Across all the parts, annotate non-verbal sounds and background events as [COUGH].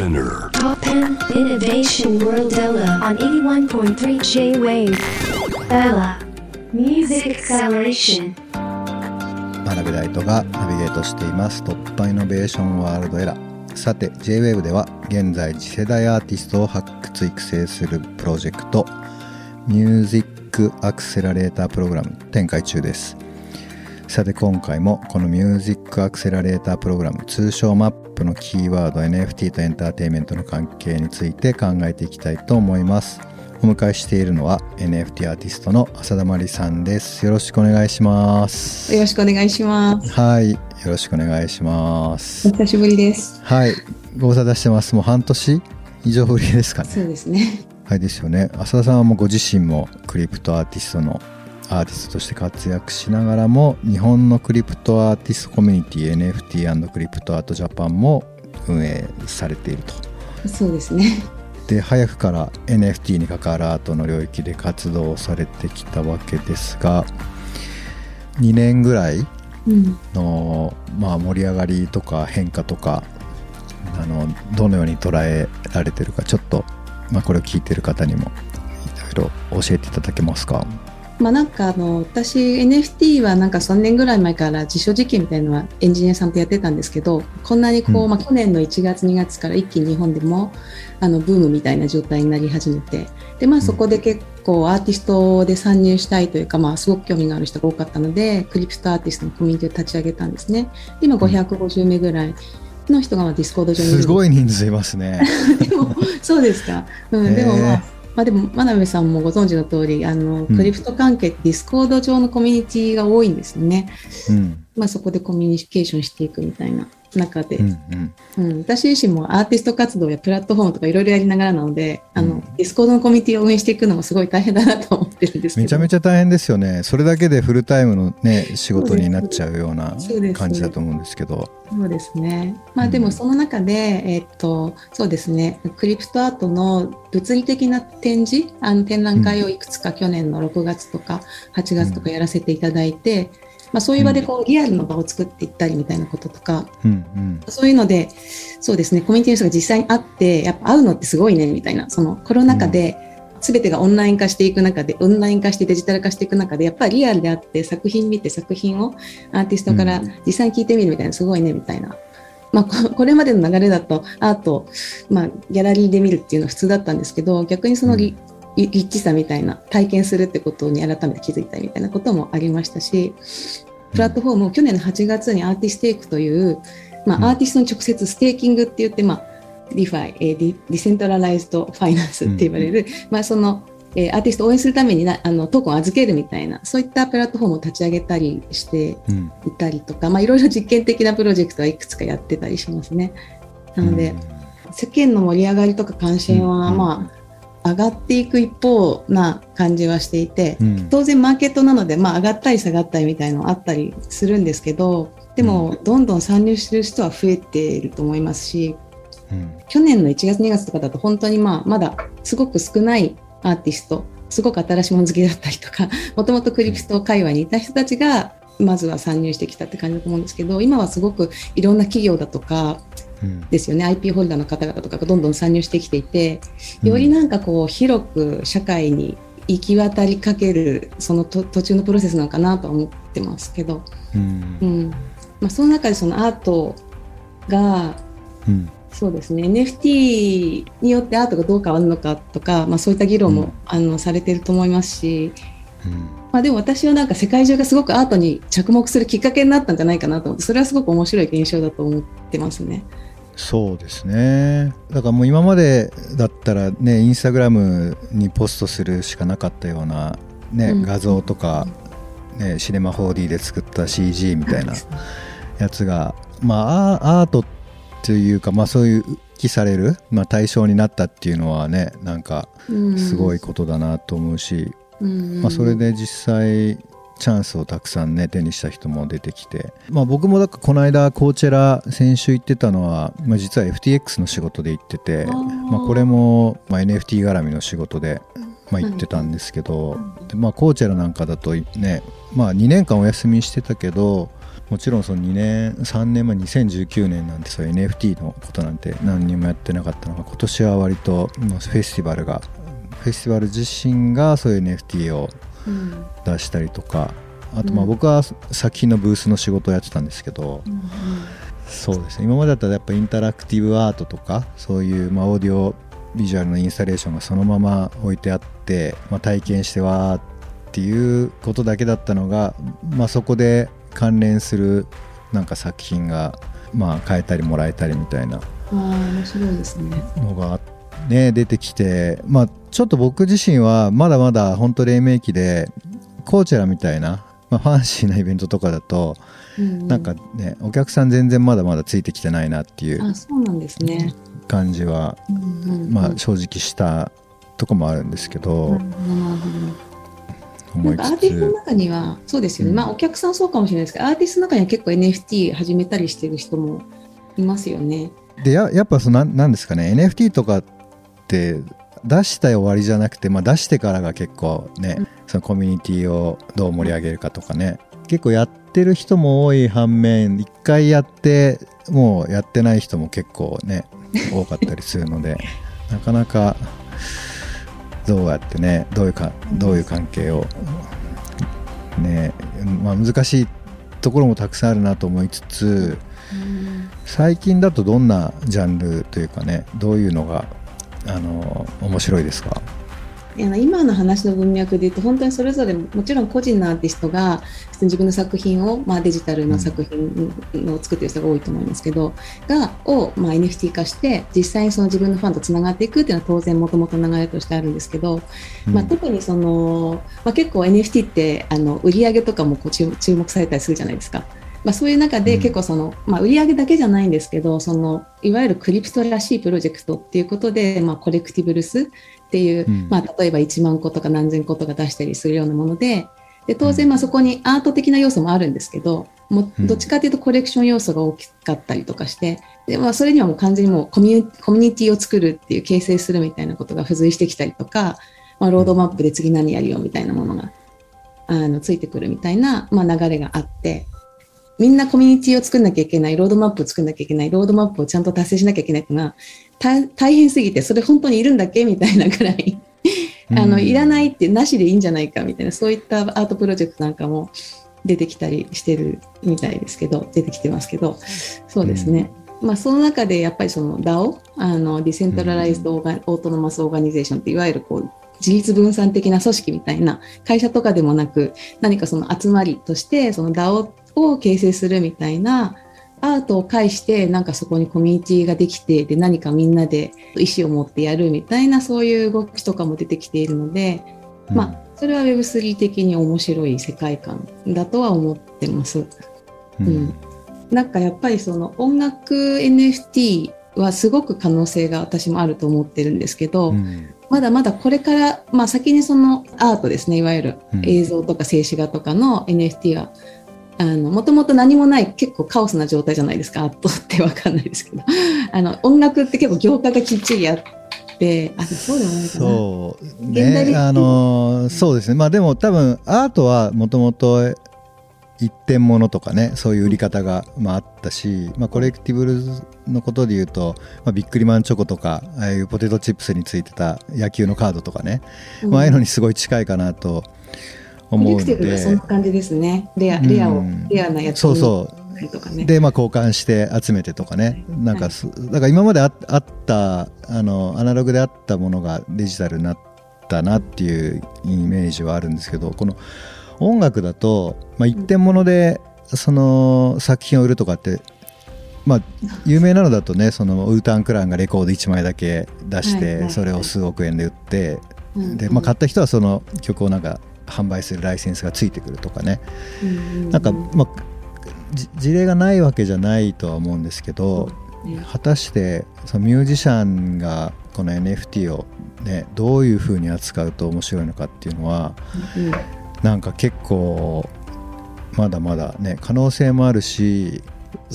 Spinner. Top 10 Innovation World Ella on 81.3 J-Wave. Ella Music Acceleration. 真鍋大斗がナビゲートしています。突破イノベーションワールドエラーさて JWAVE では現在次世代アーティストを発掘育成するプロジェクトミュージックアクセラレータープログラム展開中ですさて今回もこのミュージックアクセラレータープログラム通称マップのキーワード NFT とエンターテインメントの関係について考えていきたいと思いますお迎えしているのは NFT アーティストの浅田真理さんですよろしくお願いしますよろしくお願いします。はい、よろしくお願いしますお。久しぶりです。はい、ご無沙汰してます。もう半年以上ぶりですかね。そうですね。はいですよね。浅田さんはもうご自身もクリプトアーティストのアーティストとして活躍しながらも日本のクリプトアーティストコミュニティ NFT& クリプトアートジャパンも運営されていると。そうですね。で早くから NFT に関わるアートの領域で活動されてきたわけですが2年ぐらいうん。の、まあ、盛り上がりとか変化とかあのどのように捉えられてるかちょっと、まあ、これを聞いてる方にもいろいろ教えていただけますか？まあなんかあの私 NFT はなんか3年ぐらい前から実証実験みたいなのはエンジニアさんとやってたんですけどこんなにこう、うんまあ去年の1月2月から一気に日本でもあのブームみたいな状態になり始めてでまあそこで結構アーティストで参入したいというかまあすごく興味がある人が多かったのでクリプトアーティストのコミュニティを立ち上げたんですね。で今550名ぐらいの人がまあ Discord 上にすすごい人数いますね。[LAUGHS] でもそうですか。うん、でもまへあ、まあでも真鍋さんもご存知の通り、あのうん。クリプト関係って Discord 上のコミュニティが多いんですよね。うん。まあそこでコミュニケーションしていくみたいな中で、ううんうん私自身もアーティスト活動やプラットフォームとかいろいろやりながらなので、あのうん Discord のコミュニティを運営していくのもすごい大変だなと思ってるんですけど。めちゃめちゃ大変ですよね。それだけでフルタイムのね仕事になっちゃうような感じだと思うんですけど。そうですね。まあでもその中で、えっと、そうですね、クリプトアートの物理的な展示、あの展覧会をいくつか去年の6月とか8月とかやらせていただいて、まあそういう場でこうリアルの場を作っていったりみたいなこととか、うんうん。そういうので、そうですね、コミュニティの人が実際に会って、やっぱ会うのってすごいね、みたいな、そのコロナ禍で、すべてがオンライン化していく中で、オンライン化してデジタル化していく中で、やっぱりリアルであって作品見て作品をアーティストから実際に聞いてみるみたいな、すごいね、みたいな。まあ、ここれまでの流れだとアート、まあ、ギャラリーで見るっていうのは普通だったんですけど、逆にそのリ,、リッチさみたいな、体験するってことに改めて気づいたみたいなこともありましたし、プラットフォームを去年の8月に ArtiStake という、まうん。あ、アーティストに直接ステーキングって言って、まあ、 DeFi、えーディ decentralized finance って言われる、まあ、その、えーアーティストを応援するためになあのトークンを預けるみたいな、そういったプラットフォームを立ち上げたりしてうん。いたりとか、まあ、いろいろ実験的なプロジェクトはいくつかやってたりしますね。なので、世間の盛り上がりとか関心は、うん。まあ、上がっていく一方な感じはしていて、うん。当然マーケットなので、まあ、上がったり下がったりみたいなのあったりするんですけどでも、どんどん参入する人は増えていると思いますしうん。去年の1月2月とかだと本当に、まあ、まだすごく少ないアーティストすごく新しいもの好きだったりとか [LAUGHS] もともとクリプト界隈にいた人たちがまずは参入してきたって感じだと思うんですけど今はすごくいろんな企業だとかうんですよね。IP ホルダーの方々とかがどんどん参入してきていてよりなんかこう広く社会に行き渡りかけるそのと途中のプロセスなのかなとは思ってますけど、うん。うん。まあ、その中でそのアートがうん。そうですね。NFT によってアートがどう変わるのかとか、まあ、そういった議論も、うん。あのされていると思いますし、うん。まあ、でも私はなんか世界中がすごくアートに着目するきっかけになったんじゃないかなと思ってそれはすごく面白い現象だと思ってますね。そうですね。だからもう今までだったらねインスタグラムにポストするしかなかったような、ねうん。画像とか、ね、シネマ 4D で作った CG みたいなやつが、まあ、アアートっていうか、まあ、そういう記される、まあ、対象になったっていうのはねなんかすごいことだなと思うし、うん。まあ、それで実際チャンスをたくさんね手にした人も出てきて、まあ、僕もだからこの間コーチェラ先週行ってたのは、まあ、実は FTX の仕事で行っててまあ、これも、まあ、NFT 絡みの仕事で、まあ、行ってたんですけど、でまあ、コーチェラなんかだとね、まあ、2年間お休みしてたけどもちろんその2年3年前2019年なんてそういう NFT のことなんて何にもやってなかったのが今年は割とフェスティバルがフェスティバル自身がそういう NFT を出したりとか、あとまあ僕は作品のブースの仕事をやってたんですけど、うんうん、そうですね。今までだったらやっぱインタラクティブアートとかそういうまあオーディオビジュアルのインスタレーションがそのまま置いてあって、まあ、体験してわーっていうことだけだったのが、まあ、そこで関連するなんか作品がまあ変えたりもらえたりみたいなのがね出てきてまあちょっと僕自身はまだまだ本当黎明期でコーチェラみたいな、まあ、ファンシーなイベントとかだと、うん、なんかねお客さん全然まだまだついてきてないなっていう感じは、まあ正直したとこもあるんですけど。なんかアーティストの中にはそうですよね、うん、まあお客さんそうかもしれないですけどアーティストの中には結構 NFT 始めたりしてる人もいますよね。でややっぱそのなんですかね NFT とかって出した終わりじゃなくて、まあ、出してからが結構ね、うん、そのコミュニティをどう盛り上げるかとかね。結構やってる人も多い反面一回やってもうやってない人も結構ね多かったりするので [LAUGHS] なかなかどうやってねどういうかどういう関係をねまあ難しいところもたくさんあるなと思いつつ最近だとどんなジャンルというかねどういうのがあの面白いですか？今の話の文脈で言うと本当にそれぞれもちろん個人のアーティストが自分の作品を、まあ、デジタルの作品を作っている人が多いと思いますけど、がを、まあ、NFT 化して実際にその自分のファンとつながっていくっていうのは当然もともと流れとしてあるんですけど、うん、まあ、特にその、まあ、結構 NFT ってあの売り上げとかもこう注目されたりするじゃないですか。まあ、そういう中で結構その、まあ、売り上げだけじゃないんですけどそのいわゆるクリプトらしいプロジェクトっていうことで、まあ、コレクティブルスっていう、うん、まあ、例えば1万個とか何千個とか出したりするようなものでで当然まあそこにアート的な要素もあるんですけどもどっちかというとコレクション要素が大きかったりとかしてで、まあ、それにはもう完全にもうコミュニティを作るっていう形成するみたいなことが付随してきたりとか、まあ、ロードマップで次何やるよみたいなものがあのついてくるみたいな、まあ、流れがあってみんなコミュニティを作んなきゃいけないロードマップを作んなきゃいけないロードマップをちゃんと達成しなきゃいけないっていうのは大変すぎてそれ本当にいるんだっけみたいなぐらいあのいらないってなしでいいんじゃないかみたいなそういったアートプロジェクトなんかも出てきたりしてるみたいですけど出てきてますけどそうですね、うん、まあ、その中でやっぱりその DAO あの Decentralized Autonomous Organization っていわゆるこう自立分散的な組織みたいな会社とかでもなく何かその集まりとしてその DAO を形成するみたいなアートを介してなんかそこにコミュニティができてで何かみんなで意思を持ってやるみたいなそういう動きとかも出てきているので、うん、まあそれは Web3 的に面白い世界観だとは思ってます。うん、うん、なんかやっぱりその音楽 NFT はすごく可能性が私もあると思ってるんですけど、うん、まだまだこれから、まあ、先にそのアートですね。いわゆる映像とか静止画とかの NFT はあの、もともと何もない結構カオスな状態じゃないですか、アートってわかんないですけど。[LAUGHS] あの、音楽って結構業界がきっちりあって、あ、そうでもないかな。そう。ね、あのそうですね。まあでも多分アートはもともと一点物とかねそういう売り方が、まあ、あったし、まあ、コレクティブルのことで言うと、まあ、ビックリマンチョコとかああいうポテトチップスについてた野球のカードとかね、うん、まああいうのにすごい近いかなと思うので。そんな感じですね。レアレアを、レアなやつそうそう。で、まあ、交換して集めてとかね、なんか、はい、だから今までああったあのアナログであったものがデジタルになったなっていうイメージはあるんですけどこの音楽だと、まあ、一点物でその作品を売るとかってまあ、有名なのだとねそのウータン・クランがレコード1枚だけ出して、それを数億円で売って、でまあ、買った人はその曲をなんか販売するライセンスがついてくるとかね、なんか、まあ、事例がないわけじゃないとは思うんですけど、果たしてそのミュージシャンがこの NFT を、ね、どういうふうに扱うと面白いのかっていうのは、なんか結構まだまだね可能性もあるし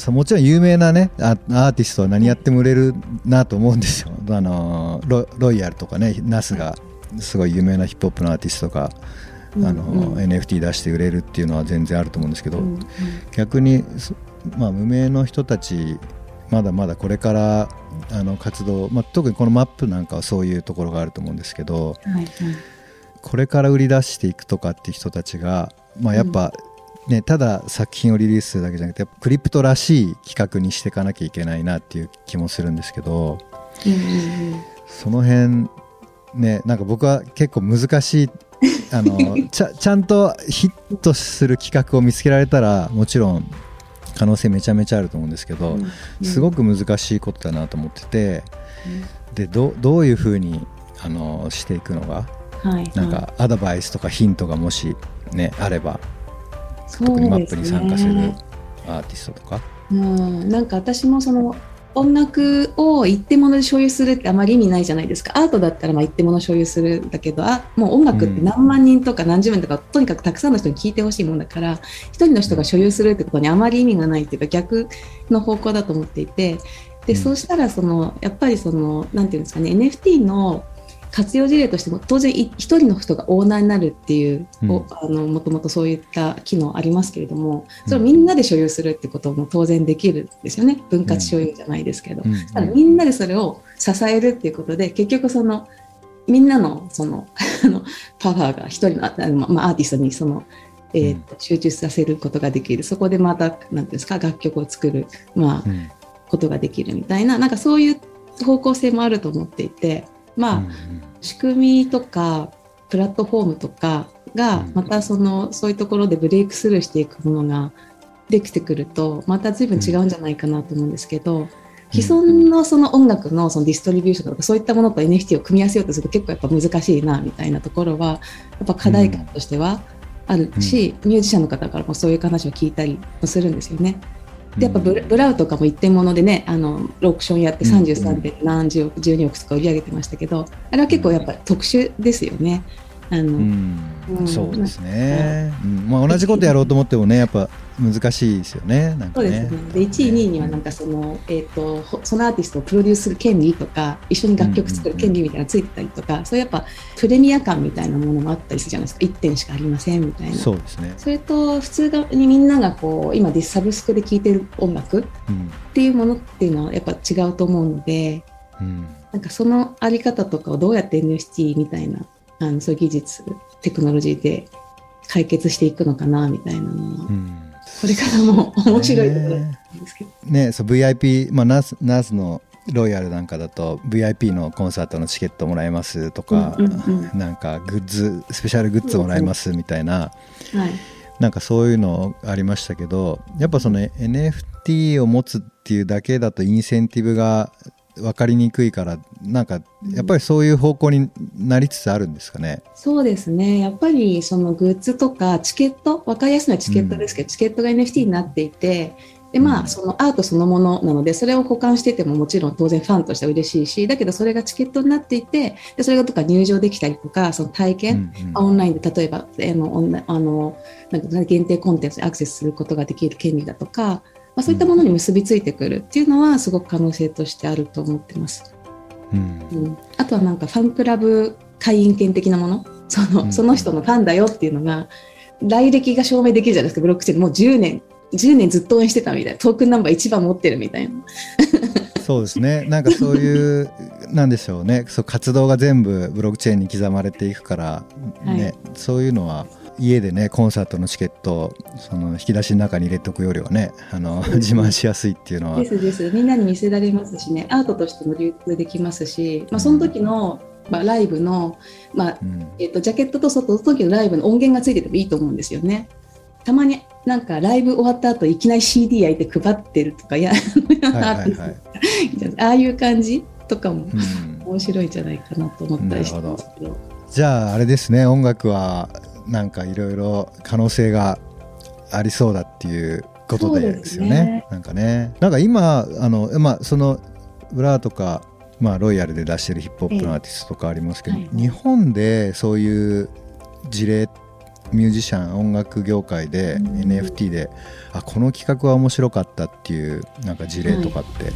もちろん有名なねアーティストは何やっても売れるなと思うんですよ。あのロイヤルとかねナスがすごい有名なヒップホップのアーティストがあの、うん。うん NFT 出して売れるっていうのは全然あると思うんですけど、うんうん。逆に、そまあ、無名の人たちまだまだこれからあの活動、まあ、特にこのマップなんかはそういうところがあると思うんですけどはいはい。これから売り出していくとかっていう人たちが、まあ、やっぱ、ね、ただ作品をリリースするだけじゃなくてクリプトらしい企画にしていかなきゃいけないなっていう気もするんですけどうんうん。その辺ねなんか僕は結構難しいあの [LAUGHS] ちゃちゃんとヒットする企画を見つけられたらもちろん可能性めちゃめちゃあると思うんですけど、うんすごく難しいことだなと思っててでどどういうふうにあのしていくのがはいなんかアドバイスとかヒントがもしねあれば特にマップに参加するねアーティストとか。うん、なんか私もその音楽を一定もので所有するってあまり意味ないじゃないですか。アートだったらまあ一定もの所有するんだけどあもう音楽って何万人とか何十万とか、とにかくたくさんの人に聴いてほしいもんだから一人の人が所有するってことにあまり意味がないっていうか逆の方向だと思っていて。で、うん。そうしたらそのやっぱりそのなんていうんですかね NFT の活用事例としても当然い一人の人がオーナーになるっていう、うん。おあのもともとそういった機能ありますけれどもそれをみんなで所有するってことも当然できるんですよね。分割所有じゃないですけど、うん。ただみんなでそれを支えるっていうことで結局そのみんなのその [LAUGHS] あのパワーが一人のああの、まあ、アーティストにその、えーと集中させることができる。そこでまたなんていうんですか楽曲を作る、まあう、ん。ことができるみたいななんかそういう方向性もあると思っていてまあ、うん仕組みとかプラットフォームとかがうんまたそのそういうところでブレイクスルーしていくものができてくるとまた随分違うんじゃないかなと思うんですけど、既存のその音楽のそのディストリビューションとかそういったものと NFT を組み合わせようとすると結構やっぱ難しいなみたいなところはやっぱ課題感としてはあるし、ミュージシャンの方からもそういう話を聞いたりもするんですよね。でやっぱブラブラウとかも一点物でねあのロークションやってうん33点何十億12億とか売り上げてましたけどあれは結構やっぱ特殊ですよね。あのうん。うん。そうですね、うん。まあ、同じことやろうと思ってもねやっぱ難しいですよねなんかね。そうですね。で1位2位にはなんかその、えー、とほそのアーティストをプロデュースする権利とか一緒に楽曲作る権利みたいなのついてたりとか、そういうやっぱプレミア感みたいなものもあったりするじゃないですか。1点しかありませんみたいな。そうですね、それと普通にみんながこう今でサブスクで聴いてる音楽っうん。ていうものっていうのはやっぱ違うと思うのでうん。なんかそのあり方とかをどうやって NFT みたいなあのそういう技術テクノロジーで解決していくのかなみたいなのは、うんこれからも面白いところなんですけど。ね。そう VIP、まあ、ナースナースのロイヤルなんかだと VIP のコンサートのチケットもらえますとか、うんうんうん。なんかグッズスペシャルグッズもらえますみたいな、はい。なんかそういうのありましたけどやっぱその NFT を持つっていうだけだとインセンティブが分かりにくいからなんかやっぱりそういう方向になりつつあるんですかね。そうですね。やっぱりそのグッズとかチケット分かりやすいのはチケットですけど、チケットが NFT になっていてでまうん。あそのアートそのものなのでそれを保管しててももちろん当然ファンとしては嬉しいしだけどそれがチケットになっていてでそれがとか入場できたりとかその体験、うんうん。オンラインで例えばあのあのなんか限定コンテンツにアクセスすることができる権利だとか、まあ、そういったものに結びついてくるっていうのはすごく可能性としてあると思ってます。うん。うん、あとはなんかファンクラブ会員権的なもの。その,、うん。その人のファンだよっていうのが来歴が証明できるじゃないですかブロックチェーン。もう10年10年ずっと応援してたみたいな。トークンナンバー一番持ってるみたいな。そうですね。なんかそういうなんでしょうね。そう活動が全部ブロックチェーンに刻まれていくから、ねはい。そういうのは家でねコンサートのチケットをその引き出しの中に入れておくよりはねあの自慢しやすいっていうのは。ですです。みんなに見せられますしね。アートとしても流通できますし、まあ、その時の、まあ、ライブの、まあうん。えっとジャケットと外の時のライブの音源がついててもいいと思うんですよね。たまになんかライブ終わった後いきなり CD 焼いて配ってるとかやはいはいはい、[LAUGHS] ああいう感じとかもうん。面白いんじゃないかなと思ったりしてますけど。じゃああれですね。音楽はなんかいろいろ可能性がありそうだっていうことですすね。よね。なんかね。なんか今あのまあそのブラーとかまあロイヤルで出してるヒップホップのアーティストとかありますけど、ええはい。日本でそういう事例ミュージシャン音楽業界でうん。NFT で、あこの企画は面白かったっていうなんか事例とかってはい。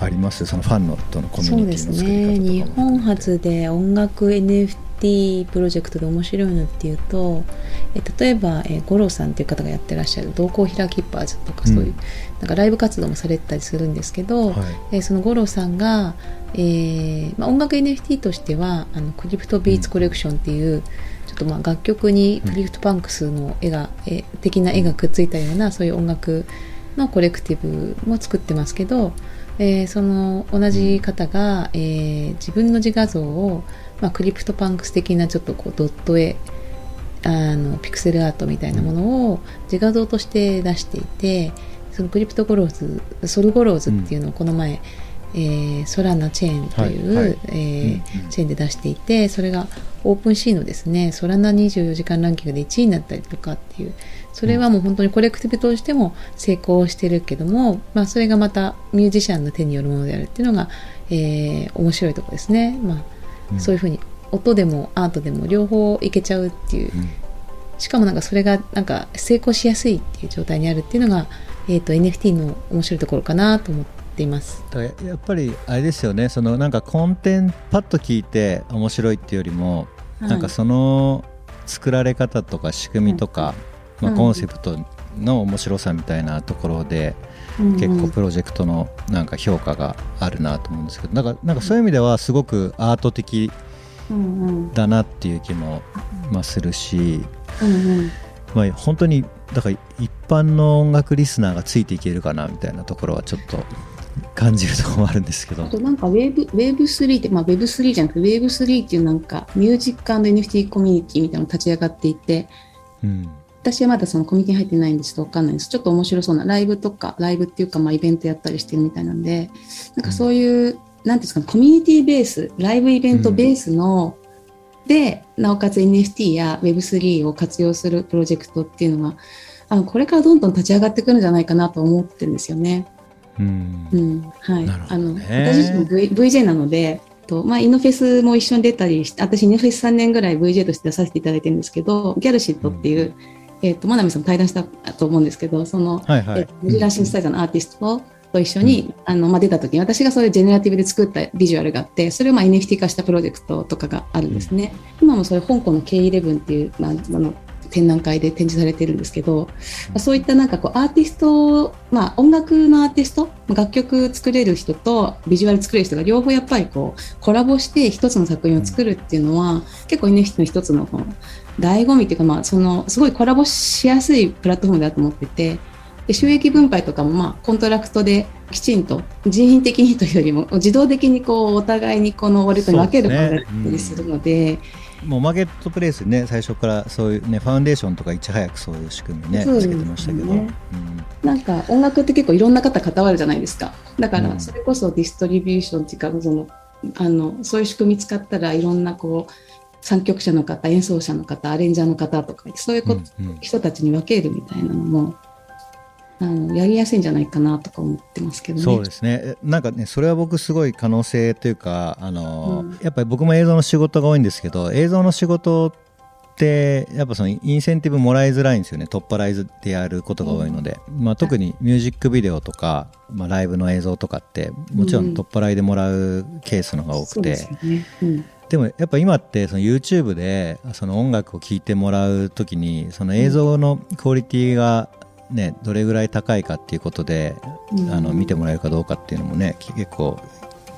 あります、そのファンのとのコミュニティの作りね日方とかも。本初で音楽 NFT NFT プロジェクトで面白いのっていうと、え例えば、えー、五郎さんっていう方がやってらっしゃる同行ヒラキッパーズとかそういう、うん、なんかライブ活動もされてたりするんですけど、はい、えー、その五郎さんが、えーまあ、音楽 NFT としてはあの Crypto Beats Collection っていう、うん、ちょっとまあ楽曲に CryptoPunks の絵が、うん、え的な絵がくっついたようなそういう音楽のコレクティブも作ってますけど、えー、その同じ方が、えー、自分の自画像を、まあ、 CryptoPunks 的なちょっとこうドット絵あのピクセルアートみたいなものを自画像として出していてその Crypto Goros Sol Goros っていうのをこの前、うんえー、 Solana チェーンという、はいはい、えーうチェーンで出していてそれが OpenSea のですね Solana 24時間ランキングで1位になったりとかっていうそれはもう本当にコレクティブとしても成功してるけども、まあ、それがまたミュージシャンの手によるものであるっていうのが、えー、面白いところですね、まあ、うん、そういうふうに音でもアートでも両方いけちゃうっていう、うん、しかもなんかそれがなんか成功しやすいっていう状態にあるっていうのが、えーと、NFT の面白いところかなと思っています。だやっぱりあれですよね。そのなんかコンテンツパッと聞いて面白いっていうよりも、はい、なんかその作られ方とか仕組みとか、まあ、コンセプトの面白さみたいなところで、結構プロジェクトのなんか評価があるなと思うんですけどなんかなんかそういう意味ではすごくアート的だなっていう気も、まあ、するし、まあ、本当にだから一般の音楽リスナーがついていけるかなみたいなところはちょっと感じるところもあるんですけど。あとなんか Web3 って、まあ、Web3 じゃなくて Web3 っていうなんかミュージック &NFT コミュニティみたいなの立ち上がっていて、うん、私はまだそのコミュニティに入ってないんですと分かんないです。ちょっと面白そうなライブとか、ライブっていうか、まあイベントやったりしてるみたいなんで、なんかそういう、うん、なんですかね、コミュニティベース、ライブイベントベースの、うん、で、なおかつ NFT や Web3 を活用するプロジェクトっていうのが、あのこれからどんどん立ち上がってくるんじゃないかなと思ってるんですよね。うん、うん、はい。ね、あの私自身も、v、VJ なので、とまあ、イノフェスも一緒に出たりして、私、イノフェス3年ぐらい VJ として出させていただいてるんですけど、ギャルシットっていう、えっ、ー、と、真鍋さんも対談したと思うんですけど、その、はいはい、えー、ムジラシンスタイザーのアーティストと一緒に、うん、あの、まあ、出た時に、私がそういうジェネラティブで作ったビジュアルがあって、それをまあ NFT 化したプロジェクトとかがあるんですね。うん、今もそれ香港の K11 っていう、まあ、あの、展覧会で展示されてるんですけど、そういったなんかこうアーティスト、まあ音楽のアーティスト、楽曲作れる人とビジュアル作れる人が両方やっぱりこうコラボして一つの作品を作るっていうのは、結構 NFT の一つの醍醐味っていうか、まあ、そのすごいコラボしやすいプラットフォームだと思っててで収益分配とかも、まあ、コントラクトできちんと人為的にというよりも自動的にこうお互いにこの割とに分けることだったりするので。もうマーケットプレイスね最初からそういうね Foundation とかいち早くそういう仕組みねつけてましたけど、ねうん、なんか音楽って結構いろんな方関わるじゃないですか。だからそれこそディストリビューションっていうかそのあのそういう仕組み使ったらいろんなこう作曲者の方演奏者の方アレンジャーの方とかそういうこと、うんうん、人たちに分けるみたいなのもあのやりやすいんじゃないかなとか思ってますけどね。そうですね。なんかねそれは僕すごい可能性というかあの、うん、やっぱり僕も映像の仕事が多いんですけど映像の仕事ってやっぱそのインセンティブもらいづらいんですよね。取っ払いでやることが多いので、うん、まあ、特にミュージックビデオとか、まあ、ライブの映像とかってもちろん取っ払いでもらうケースのが多くて。うんでもやっぱ今ってその YouTube でその音楽を聴いてもらうときにその映像のクオリティがねどれぐらい高いかっていうことで、あの見てもらえるかどうかっていうのもね結構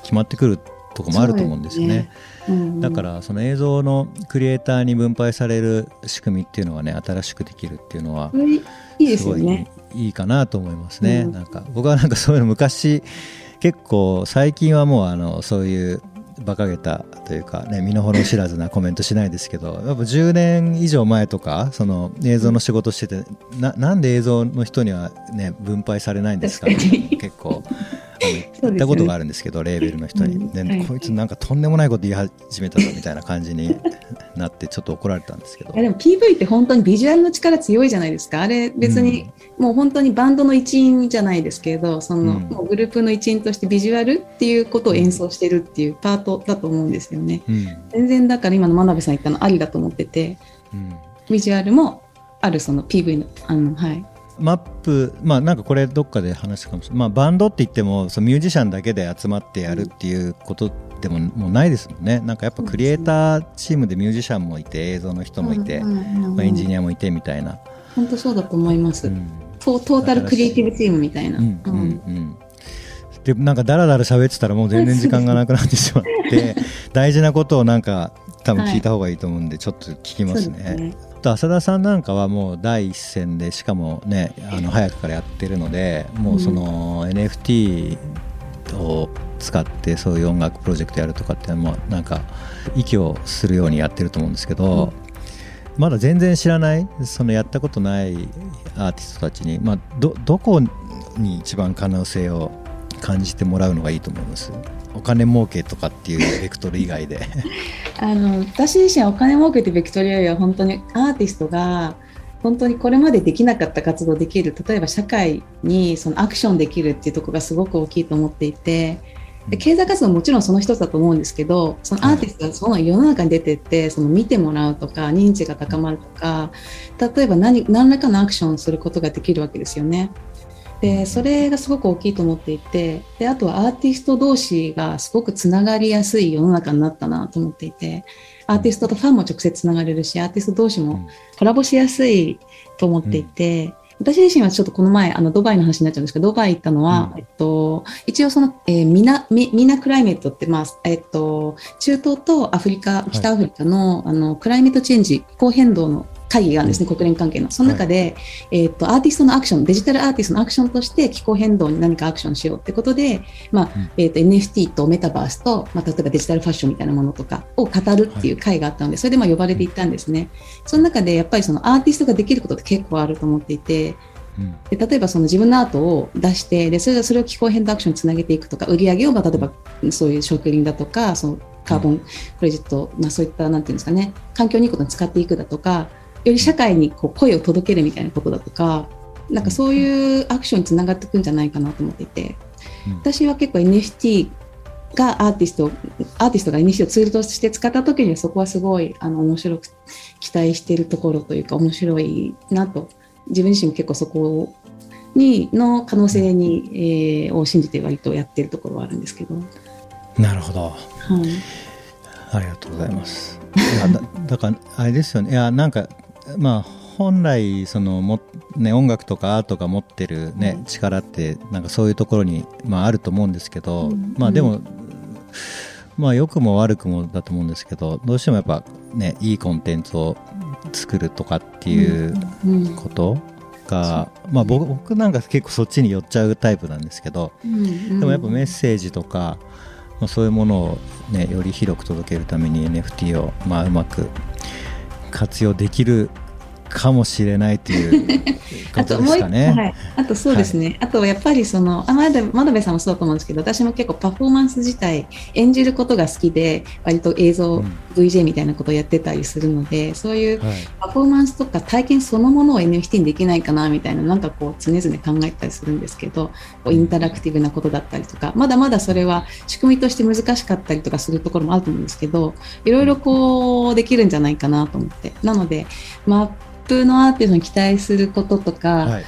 決まってくるとこもあると思うんですよね。だからその映像のクリエイターに分配される仕組みっていうのがね新しくできるっていうのはすごいいいかなと思いますね。なんか僕はなんかそういうの昔結構最近はもうあのそういう馬鹿げたというか、ね、身の程知らずなコメントしないですけどやっぱ10年以上前とかその映像の仕事しててななんで映像の人には、ね、分配されないんですか？結構言ったことがあるんですけどレーベルの人に、うん。はい、こいつなんかとんでもないこと言い始めたぞみたいな感じになってちょっと怒られたんですけど。でも PV って本当にビジュアルの力強いじゃないですか。あれ別に、もう本当にバンドの一員じゃないですけどその、うん、もうグループの一員としてビジュアルっていうことを演奏してるっていうパートだと思うんですよね、うん、全然だから今の真鍋さん言ったのありだと思ってて、ビジュアルもあるその PV のあのはいマップまあなんかこれどっかで話すかもしれない、まあ、バンドって言ってもそのミュージシャンだけで集まってやるっていうことでももうないですもんね。なんかやっぱクリエイターチームでミュージシャンもいて映像の人もいて、まあ、エンジニアもいてみたいな。本当そうだと思います、うん、トータルクリエイティブチームみたいな、うんうんうん。でなんかだらだら喋ってたらもう全然時間がなくなってしまって [LAUGHS] 大事なことをなんか多分聞いた方がいいと思うんで、ちょっと聞きますね。ねと浅田さんなんかはもう第一線でしかもねあの早くからやってるのでもうその NFT を使ってそういう音楽プロジェクトやるとかってもうなんか息をするようにやってると思うんですけど、うん、まだ全然知らないそのやったことないアーティストたちに、まあ、どどこに一番可能性を感じてもらうのがいいと思います？お金儲けとかっていうベクトル以外で。あの私自身はお金儲けってベクトルよりは本当にアーティストが本当にこれまでできなかった活動できる例えば社会にそのアクションできるっていうところがすごく大きいと思っていてで経済活動ももちろんその一つだと思うんですけどそのアーティストがその世の中に出てってその見てもらうとか認知が高まるとか例えば何何らかのアクションをすることができるわけですよね。でそれがすごく大きいと思っていてであとはアーティスト同士がすごくつながりやすい世の中になったなと思っていてアーティストとファンも直接つながれるしアーティスト同士もコラボしやすいと思っていて、うん、私自身はちょっとこの前あのドバイの話になっちゃうんですけどドバイ行ったのは、うん、えっと、一応その、えー、ミナミミナクライメットって、まあえっと、中東とアフリカ北アフリカのはい、あのクライメットチェンジ気候変動の会議があるんですね、国連関係の。その中で、はい、えっ、と、アーティストのアクション、デジタルアーティストのアクションとして気候変動に何かアクションしようってことで、まあ、うん、えっ、と、NFT とメタバースと、まあ、例えばデジタルファッションみたいなものとかを語るっていう会があったので、それでまあ呼ばれていったんですね。その中で、やっぱりそのアーティストができることって結構あると思っていて、で例えばその自分のアートを出してでそれそれを気候変動アクションにつなげていくとか売り上げをまあ例えばそういう食品だとかそのカーボンクレジット、まあ、そういったなんていうんですかね環境にいいことに使っていくだとかより社会にこう声を届けるみたいなことだとかなんかそういうアクションにつながっていくんじゃないかなと思っていて、私は結構 NFT がアーティストアーティストが NFT をツールとして使った時にはそこはすごいあの面白く期待しているところというか面白いなと自分自身も結構そこにの可能性に、えー、を信じて割とやってるところはあるんですけど。なるほど。はい。ありがとうございます。いやだ [LAUGHS] だからあれですよね。いやなんかまあ本来そのも、ね、音楽とかアートが持ってる、ね、うん、力ってなんかそういうところに、まあ、あると思うんですけど、うん、まあでも、まあ良くも悪くもだと思うんですけどどうしてもやっぱねいいコンテンツを作るとかっていうことが、まあ僕僕なんか結構そっちに寄っちゃうタイプなんですけど、でもやっぱメッセージとか、まあ、そういうものを、ね、より広く届けるために NFT を、まあ、うまく活用できるかもしれないという [LAUGHS] ことですかね。はい、あとそうですね、はい、あとやっぱりそのあ真鍋さんもそうだと思うんですけど私も結構パフォーマンス自体演じることが好きで割と映像、うん、VJ みたいなことをやってたりするのでそういうパフォーマンスとか体験そのものを NFT にできないかなみたいななんかこう常々考えたりするんですけどインタラクティブなことだったりとかまだまだそれは仕組みとして難しかったりとかするところもあると思うんですけどいろいろこうできるんじゃないかなと思って。なのでまあプのアーティストに期待することとか、はい、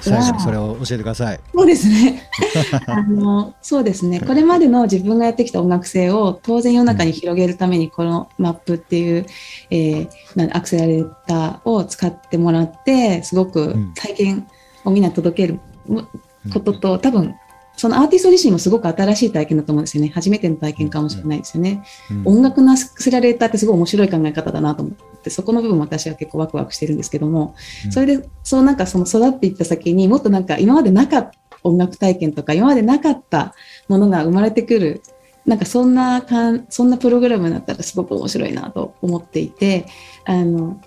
最初にそれを教えてください。そうですね。[LAUGHS] あのそうですね。これまでの自分がやってきた音楽性を当然世の中に広げるために、このマップっていう、えー、アクセラレーターを使ってもらって、すごく体験をみんな届けることと、多分そのアーティスト自身もすごく新しい体験だと思うんですよね。初めての体験かもしれないですよね。うん、音楽のアクセラレーターってすごい面白い考え方だなと思って、そこの部分私は結構ワクワクしてるんですけども、うん、それで、そうなんかその育っていった先にもっとなんか今までなかった音楽体験とか、今までなかったものが生まれてくる、なんかそんなかん、そんなプログラムだったらすごく面白いなと思っていて、あの、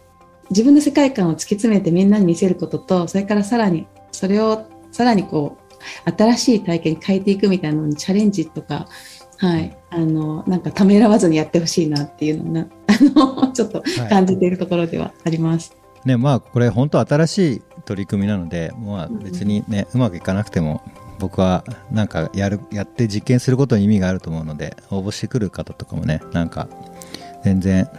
自分の世界観を突き詰めてみんなに見せることと、それからさらに、それをさらにこう、新しい体験に変えていくみたいなのにチャレンジとか、はい、あのなんかためらわずにやってほしいなっていうのが [LAUGHS] あのちょっと感じているところではあります。はい、ねまあ、これ本当新しい取り組みなので、まあ、別にね、うん、うまくいかなくても僕はなんかやるやって実験することに意味があると思うので応募してくる方とかもねなんか全然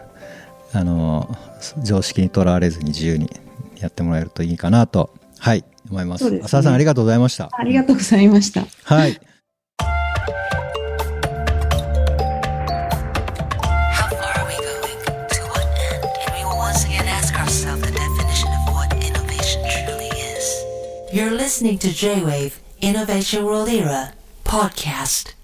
あの常識にとらわれずに自由にやってもらえるといいかなと。はい思います。すね浅田さんありがとうございました。ありがとうございました。はい。How far are we going? To what end? And we will once again ask ourselves the definition of what innovation truly is. You're listening to J-Wave Innovation World Era podcast.